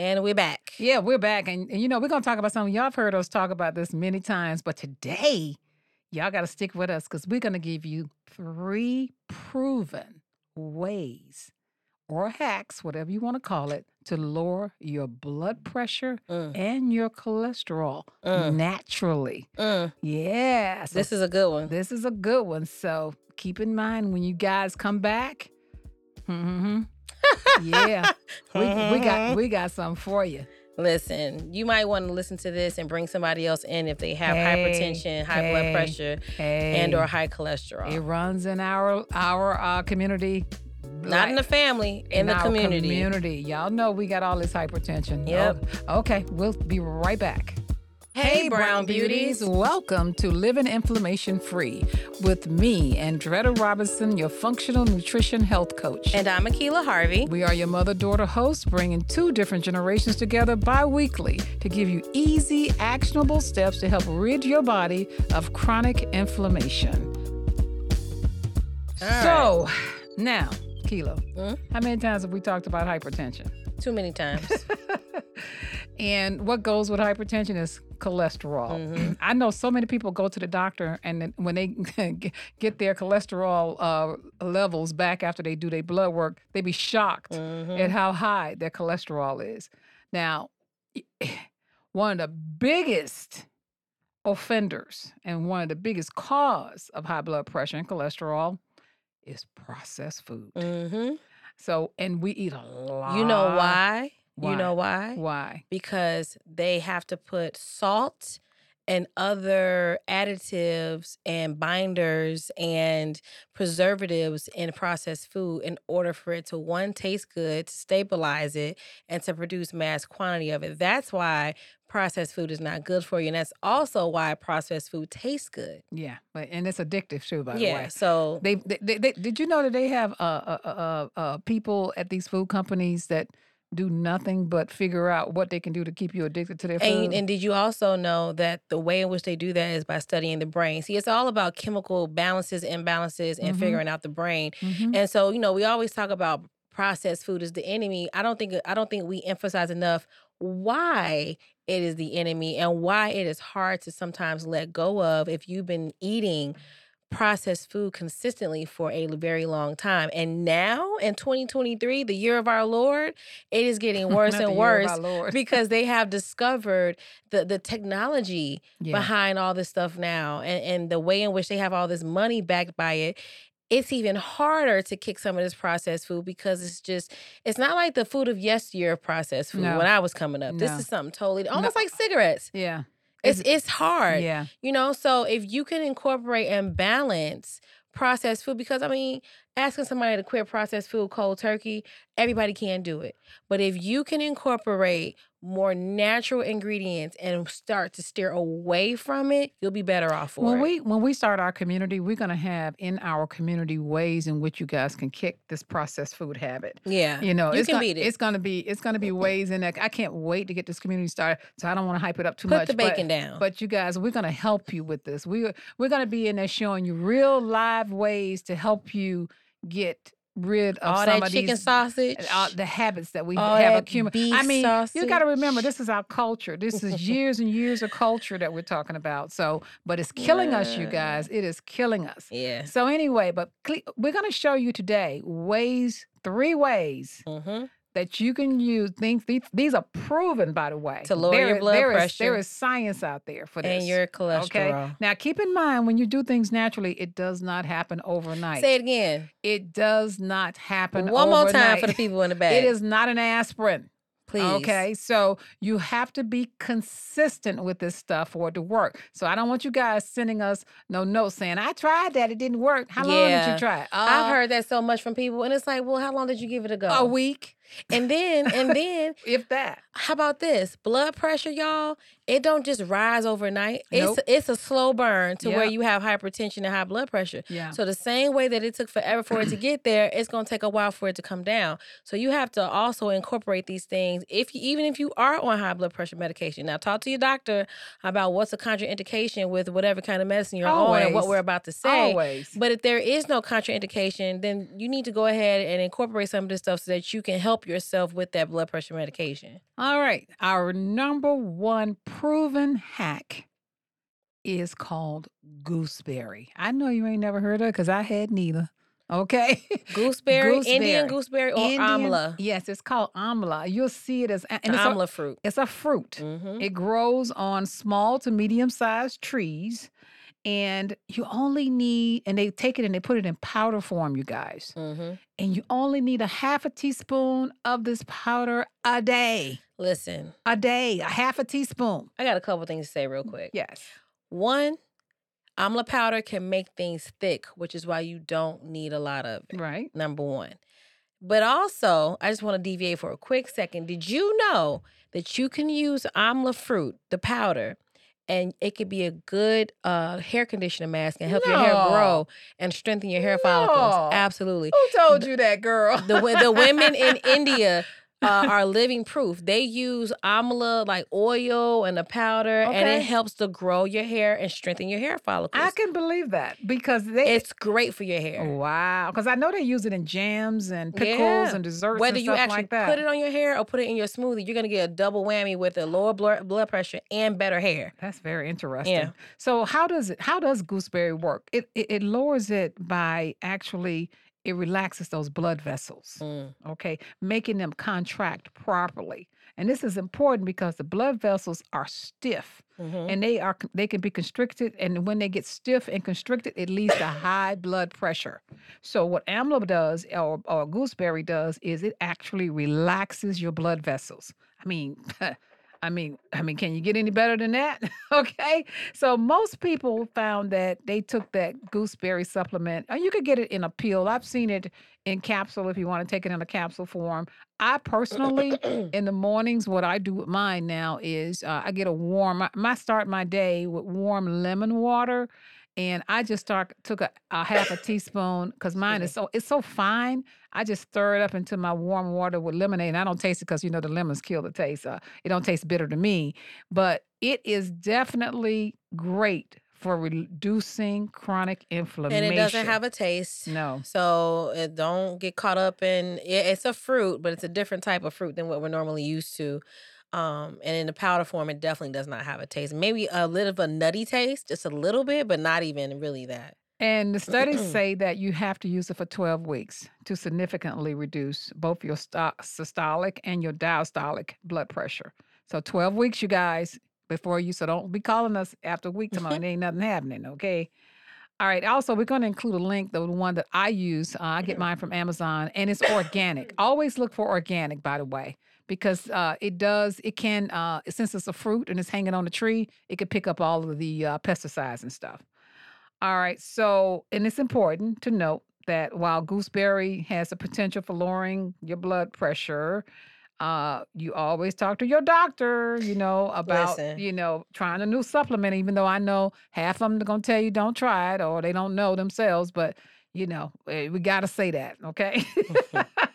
And we're back. Yeah, we're back. And, and you know, we're going to talk about something. Y'all have heard us talk about this many times, but today, y'all got to stick with us because we're going to give you three proven ways or hacks, whatever you want to call it, to lower your blood pressure Mm. and your cholesterol Mm. naturally. Mm. Yeah. so This is a good one. this is a good one. So keep in mind when you guys come back. hmm yeah, we, we got we got something for you. Listen, you might want to listen to this and bring somebody else in if they have Hey, hypertension, high hey, blood pressure, Hey, and or high cholesterol. it runs in our our uh, community. Not in the family, in, the our community. Community, y'all know we got all this hypertension. Yep. Oh, okay, we'll be right back. Hey, brown beauties. Welcome to Living Inflammation Free with me, Andretta Robinson, your functional nutrition health coach. And I'm Akila Harvey. We are your mother daughter hosts, bringing two different generations together bi weekly to give you easy, actionable steps to help rid your body of chronic inflammation. So, now, Kilo, Hmm? how many times have we talked about hypertension? Too many times. And what goes with hypertension is cholesterol. Mhm. I know so many people go to the doctor, and then when they get their cholesterol uh, levels back after they do their blood work, they be shocked Mhm. at how high their cholesterol is. Now, one of the biggest offenders and one of the biggest cause of high blood pressure and cholesterol is processed food. Mhm. So, and we eat a lot. You know why? Why? You know why? Why? Because they have to put salt and other additives and binders and preservatives in processed food in order for it to one taste good, to stabilize it, and to produce mass quantity of it. That's why processed food is not good for you. And that's also why processed food tastes good. Yeah, but and it's addictive too. By the yeah. way, So they, they, they, they did you know that they have uh, uh, uh, uh, uh, people at these food companies that do nothing but figure out what they can do to keep you addicted to their food. And, and did you also know that the way in which they do that is by studying the brain? See, it's all about chemical balances, imbalances, and Mhm. figuring out the brain. Mhm. And so, you know, we always talk about processed food is the enemy. I don't think I don't think we emphasize enough why it is the enemy and why it is hard to sometimes let go of if you've been eating processed food consistently for a very long time. And now in 2023, the year of our Lord, it is getting worse and worse because they have discovered the the technology yeah. behind all this stuff now and, and the way in which they have all this money backed by it it's even harder to kick some of this processed food because it's just it's not like the food of yesteryear processed food No. when I was coming up. This is something totally almost like cigarettes. yeah. It's it's hard. Yeah. You know, so if you can incorporate and balance processed food, because I mean, asking somebody to quit processed food cold turkey, everybody can do it. But if you can incorporate more natural ingredients and start to steer away from it, you'll be better off for When it. we when we start our community, we're gonna have in our community ways in which you guys can kick this processed food habit. yeah. You know, You it's can gonna, beat it. It's gonna be it's gonna be ways in that. I can't wait to get this community started. So I don't want to hype it up too Put much. the but- bacon down. But you guys, we're gonna help you with this. We we're gonna be in there showing you real live ways to help you get rid of all some that of chicken these sausage. all the habits that we all have accumulated. I mean, you got to remember this is our culture. This is years and years of culture that we're talking about. So, but it's killing us, you guys. It is killing us. yeah. So anyway, but cle- we're going to show you today ways, three ways hmm that you can use. Things these, these are proven, by the way, To lower There your blood there is- pressure. there is science out there for this. And your cholesterol. Now, keep in mind when you do things naturally, it does not happen overnight. Say it again. It does not happen. One more time for the people in the back. It is not an aspirin. Please. Okay, so you have to be consistent with this stuff for it to work. So I don't want you guys sending us no notes saying I tried that, it didn't work. How long did you try? it I've Uh, heard that so much from people, and it's like, well, how long did you give it a go? a week, And then, and then, if that. how about this? Blood pressure, y'all. It don't just rise overnight. It's Nope. it's a slow burn to where you have hypertension and high blood pressure. Yeah. So the same way that it took forever for it to get there, it's gonna take a while for it to come down. So you have to also incorporate these things. If you, even if you are on high blood pressure medication, now talk to your doctor about what's a contraindication with whatever kind of medicine you're on and what we're about to say. Always. But if there is no contraindication, then you need to go ahead and incorporate some of this stuff so that you can help help yourself with that blood pressure medication. All right. Our number one proven hack is called gooseberry. I know you ain't never heard of it because I had neither. Okay. Gooseberry, Indian Gooseberry. gooseberry, or Indian- amla. Yes, it's called amla. You'll see it as and it's, amla a, fruit. it's a fruit. Mm-hmm. It grows on small to medium sized trees. And you only need, and they take it and they put it in powder form, you guys. Mm-hmm. And you only need a half a teaspoon of this powder a day. Listen, A day, a half a teaspoon. I got a couple things to say real quick. Yes. One, amla powder can make things thick, which is why you don't need a lot of it. Right. Number one. But also, I just want to deviate for a quick second. Did you know that you can use amla fruit, the powder, and it could be a good uh, hair conditioner mask and help your hair grow and strengthen your hair follicles? Absolutely. Who told you that, girl? The the women in India uh, are living proof. They use amla like oil and a powder, and it helps to grow your hair and strengthen your hair follicles. I can believe that because they. it's great for your hair. wow. Because I know they use it in jams and pickles Yeah. and desserts Whether and you stuff actually like that. put it on your hair or put it in your smoothie, you're gonna get a double whammy with a lower blood blood pressure and better hair. That's very interesting. Yeah. So how does it? How does gooseberry work? It, it it lowers it by actually it relaxes those blood vessels. Mm. Okay, making them contract properly. And this is important because the blood vessels are stiff Mhm. and they are they can be constricted and when they get stiff and constricted it leads to high blood pressure so what amla does or, or gooseberry does is it actually relaxes your blood vessels i mean I mean, I mean, can you get any better than that? okay. So most people found that they took that gooseberry supplement. And you could get it in a pill. I've seen it in capsule if you want to take it in a capsule form. I personally in the mornings what i do with mine now is uh, i get a warm I, I start my day with warm lemon water and i just start took a, a half a teaspoon because mine is so it's so fine i just stir it up into my warm water with lemonade and i don't taste it because you know the lemons kill the taste uh, it don't taste bitter to me but it is definitely great for reducing chronic inflammation. and it doesn't have a taste. no So uh, don't get caught up in it, it's a fruit, but it's a different type of fruit than what we're normally used to. Um, and in the powder form, it definitely does not have a taste. Maybe a little of a nutty taste, just a little bit, but not even really that. And the studies say that you have to use it for 12 weeks to significantly reduce both your sto- systolic and your diastolic blood pressure. So 12 weeks, you guys, before you. So don't be calling us after a week tomorrow. ain't nothing happening, okay? All right. Also, we're going to include a link, the one that I use. Uh, I get mine from Amazon, and it's organic. Always look for organic, by the way, because uh, it does. It can, uh, since it's a fruit and it's hanging on the tree, it could pick up all of the uh, pesticides and stuff. All right. So, and it's important to note that while gooseberry has the potential for lowering your blood pressure, uh, you always talk to your doctor, you know, about, Listen. you know, trying a new supplement, even though I know half of them are going to tell you don't try it or they don't know themselves. But, you know, eh, we got to say that. Okay.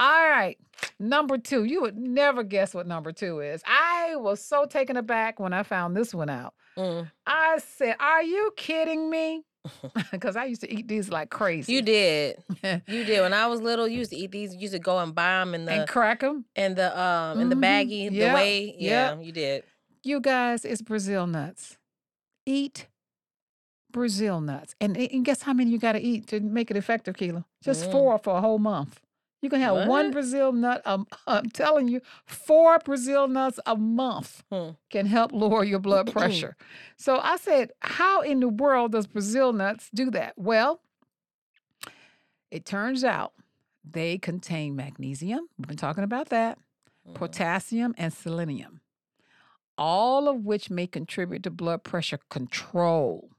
All right. Number two. You would never guess what number two is. I was so taken aback when I found this one out. Mm. I said, Are you kidding me? Because I used to eat these like crazy. You did, you did. When I was little, you used to eat these. You used to go and buy them in the and crack them. in the um in the Mhm. baggie, the way. Yeah, yep. you did. You guys, it's Brazil nuts. Eat Brazil nuts. And, and guess how many you got to eat to make it effective, Keela? Just Mm. four for a whole month. You can have one Brazil nut. Um, I'm telling you, four Brazil nuts a month Hmm. can help lower your blood pressure. so I said, how in the world does Brazil nuts do that? Well, it turns out they contain magnesium. We've been talking about that Mm. potassium, and selenium, all of which may contribute to blood pressure control.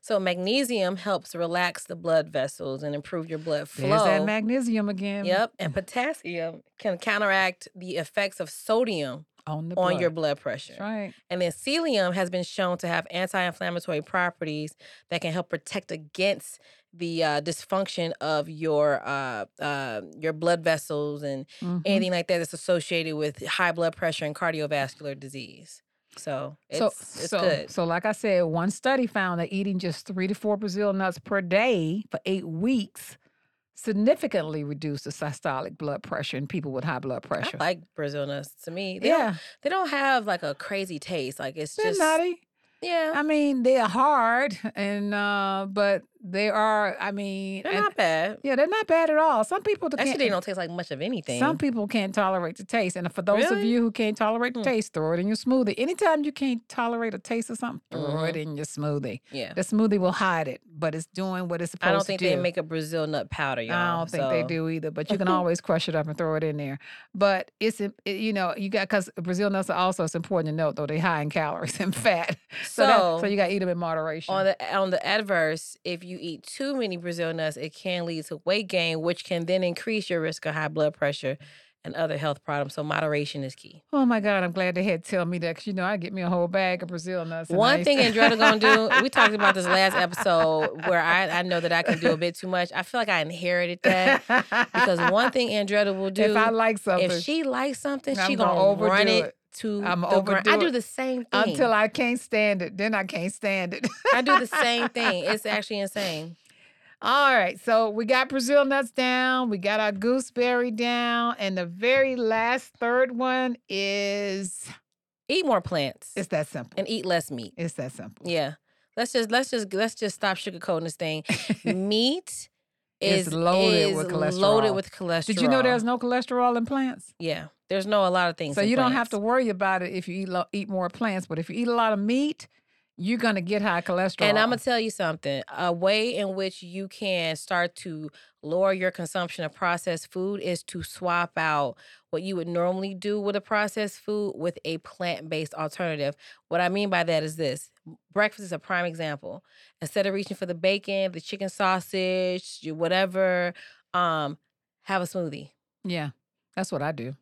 So magnesium helps relax the blood vessels and improve your blood flow. There's that magnesium again. Yep, and potassium can counteract the effects of sodium On the on your blood. blood pressure. That's right. And then selenium has been shown to have anti-inflammatory properties that can help protect against the uh, dysfunction of your uh, uh, your blood vessels and Mhm. anything like that that's associated with high blood pressure and cardiovascular disease. So it's, so, it's so, good. so, like I said, one study found that eating just three to four Brazil nuts per day for eight weeks significantly reduced the systolic blood pressure in people with high blood I pressure. like Brazil nuts. To me, they don't Yeah, they don't have like a crazy taste. Like it's they're just nutty. yeah, I mean, they're hard, and uh, but they are. I mean, they're and not bad. yeah, they're not bad at all. Some people Actually, they don't taste like much of anything. Some people can't tolerate the taste, and for those of you who can't tolerate the Hmm. taste, throw it in your smoothie. Anytime you can't tolerate a taste of something, throw it Mhm. in your smoothie. Yeah. The smoothie will hide it, but it's doing what it's supposed to do. I don't think do. they make a Brazil nut powder, y'all. I don't think they do either, but you can always crush it up and throw it in there. But it's it, you know you got because Brazil nuts are also it's important to note though they're high in calories and fat, so that, so So, you got to eat them in moderation. on the on the adverse, if you eat too many Brazil nuts, it can lead to weight gain, which can then increase your risk of high blood pressure and other health problems. So moderation is key. oh my God, I'm glad they had tell me that because you know I get me a whole bag of Brazil nuts. One thing Andretta gonna do, we talked about this last episode where I, I know that I can do a bit too much. I feel like I inherited that because one thing Andretta will do if I like something, if she likes something, I'm she gonna gonna, run overdo it, it. To I'm the ground. I do the same thing. until I can't stand it, then I can't stand it. I do the same thing. It's actually insane. All right, so we got Brazil nuts down, we got our gooseberry down, and the very last third one is Eat more plants it's that simple. and eat less meat. It's that simple. Yeah. Let's just let's just let's just stop sugarcoating this thing. Meat It's is loaded with cholesterol. Loaded with cholesterol. Did you know there's no cholesterol in plants? Yeah. There's no a lot of things. So you don't have to worry about it if you eat lo- eat more plants, but if you eat a lot of meat, you're gonna get high cholesterol. And I'm gonna tell you something. A way in which you can start to lower your consumption of processed food is to swap out what you would normally do with a processed food with a plant-based alternative. What I mean by that is this: breakfast is a prime example. Instead of reaching for the bacon, the chicken sausage, whatever, um, have a smoothie. yeah, that's what I do.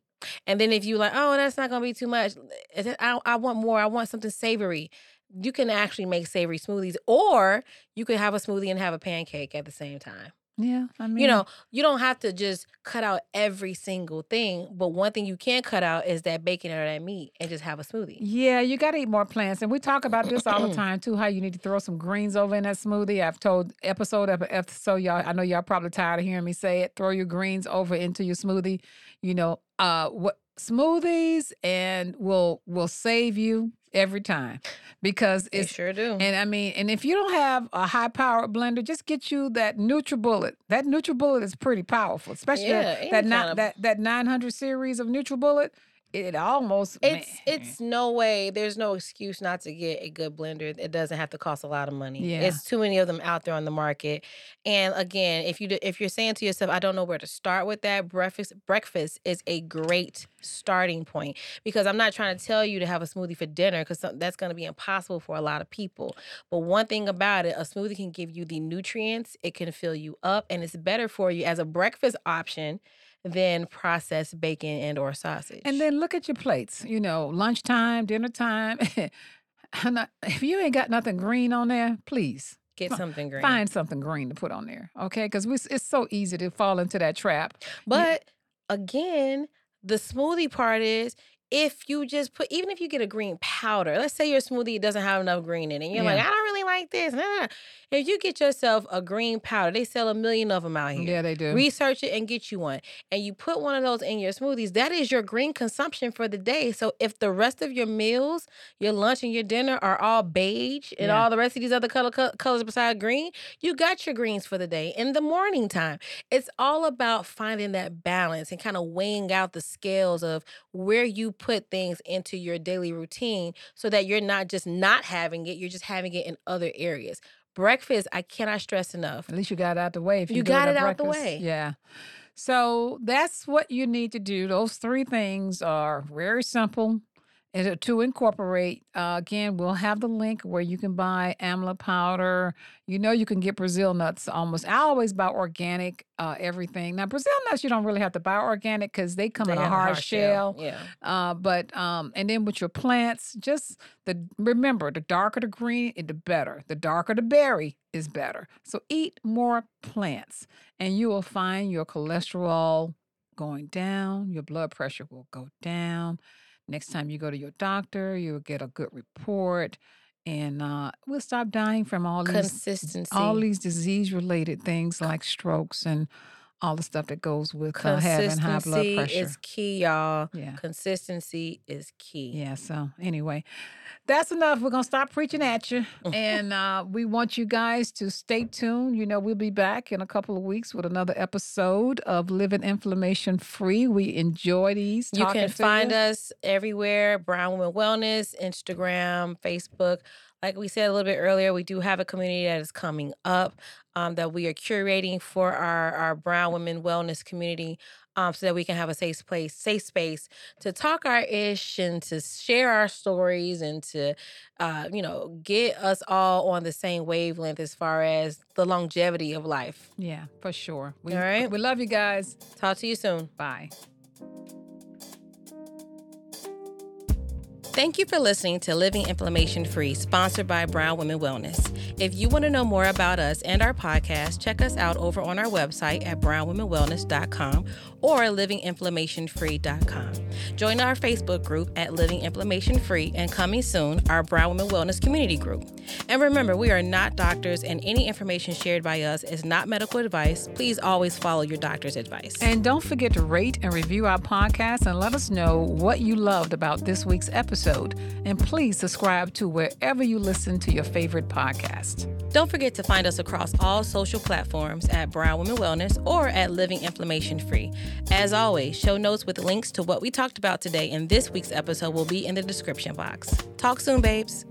And then if you like, oh, that's not gonna be too much. I, I want more. I want something savory. You can actually make savory smoothies, or you could have a smoothie and have a pancake at the same time. Yeah, I mean, You know, you don't have to just cut out every single thing, but one thing you can cut out is that bacon or that meat and just have a smoothie. Yeah, you got to eat more plants, and we talk about this all the time too. How you need to throw some greens over in that smoothie. I've told episode after episode, y'all. I know y'all probably tired of hearing me say it. Throw your greens over into your smoothie. You know, uh, what smoothies and will will save you every time because it sure do. and I mean, and if you don't have a high powered blender, just get you that NutriBullet. That NutriBullet is pretty powerful, especially Yeah, that that, ni- kind of- that that 900 series of NutriBullet. It almost It's man. it's no way. There's no excuse not to get a good blender. It doesn't have to cost a lot of money. Yeah. It's too many of them out there on the market. And again, if you do, if you're saying to yourself, I don't know where to start with that, breakfast breakfast is a great starting point because I'm not trying to tell you to have a smoothie for dinner because that's going to be impossible for a lot of people. But one thing about it, a smoothie can give you the nutrients. It can fill you up, and it's better for you as a breakfast option than processed bacon and or sausage. And then look at your plates. You know, lunchtime, dinner time. I'm not- if you ain't got nothing green on there, please get something green. find something green to put on there. Okay, because it's so easy to fall into that trap. But again, the smoothie part is if you just put, even if you get a green powder, let's say your smoothie doesn't have enough green in it, you're like, I don't really like this. nah, nah." If you get yourself a green powder, they sell a million of them out here. Yeah, they do. Research it and get you one. And you put one of those in your smoothies, that is your green consumption for the day. So if the rest of your meals, your lunch and your dinner are all beige and Yeah. all the rest of these other color, co- colors beside green, you got your greens for the day in the morning time. It's all about finding that balance and kind of weighing out the scales of where you put things into your daily routine so that you're not just not having it, you're just having it in other areas. Breakfast, I cannot stress enough. At least you got it out the way. If you, You got it out the way. Yeah. So that's what you need to do. Those three things are very simple and to incorporate. Uh, again, we'll have the link where you can buy amla powder. You know, you can get Brazil nuts almost. I always buy organic uh, everything. Now, Brazil nuts, you don't really have to buy organic because they come They in a have hard, shell. Yeah. Uh, but um, and then with your plants, just the remember the darker the green, it the better. The darker the berry is better. So eat more plants, and you will find your cholesterol going down. Your blood pressure will go down. Next time you go to your doctor, you'll get a good report, and uh, we'll stop dying from all these Consistency. all these disease related things like strokes and all the stuff that goes with uh, having high blood Consistency pressure. is key, y'all. yeah. Consistency is key. Yeah. So anyway, that's enough. We're gonna stop preaching at you, and uh, we want you guys to stay tuned. You know, we'll be back in a couple of weeks with another episode of Living Inflammation Free. We enjoy these. You can find you. us everywhere Brown Women Wellness, Instagram, Facebook. Like we said a little bit earlier, we do have a community that is coming up um, that we are curating for our, our Brown Women Wellness community um, so that we can have a safe place, safe space to talk our ish and to share our stories and to, uh, you know, get us all on the same wavelength as far as the longevity of life. Yeah, for sure. We, All right. We love you guys. Talk to you soon. Bye. Thank you for listening to Living Inflammation Free, sponsored by Brown Women Wellness. If you want to know more about us and our podcast, check us out over on our website at brownwomenwellness.com or livinginflammationfree.com. Join our Facebook group at Living Inflammation Free and coming soon, our Brown Women Wellness community group. And remember, we are not doctors and any information shared by us is not medical advice. Please always follow your doctor's advice. And don't forget to rate and review our podcast and let us know what you loved about this week's episode. And please subscribe to wherever you listen to your favorite podcast. Don't forget to find us across all social platforms at Brown Women Wellness or at Living Inflammation Free. As always, show notes with links to what we talked about today in this week's episode will be in the description box. Talk soon, babes.